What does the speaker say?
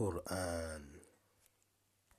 القرآن.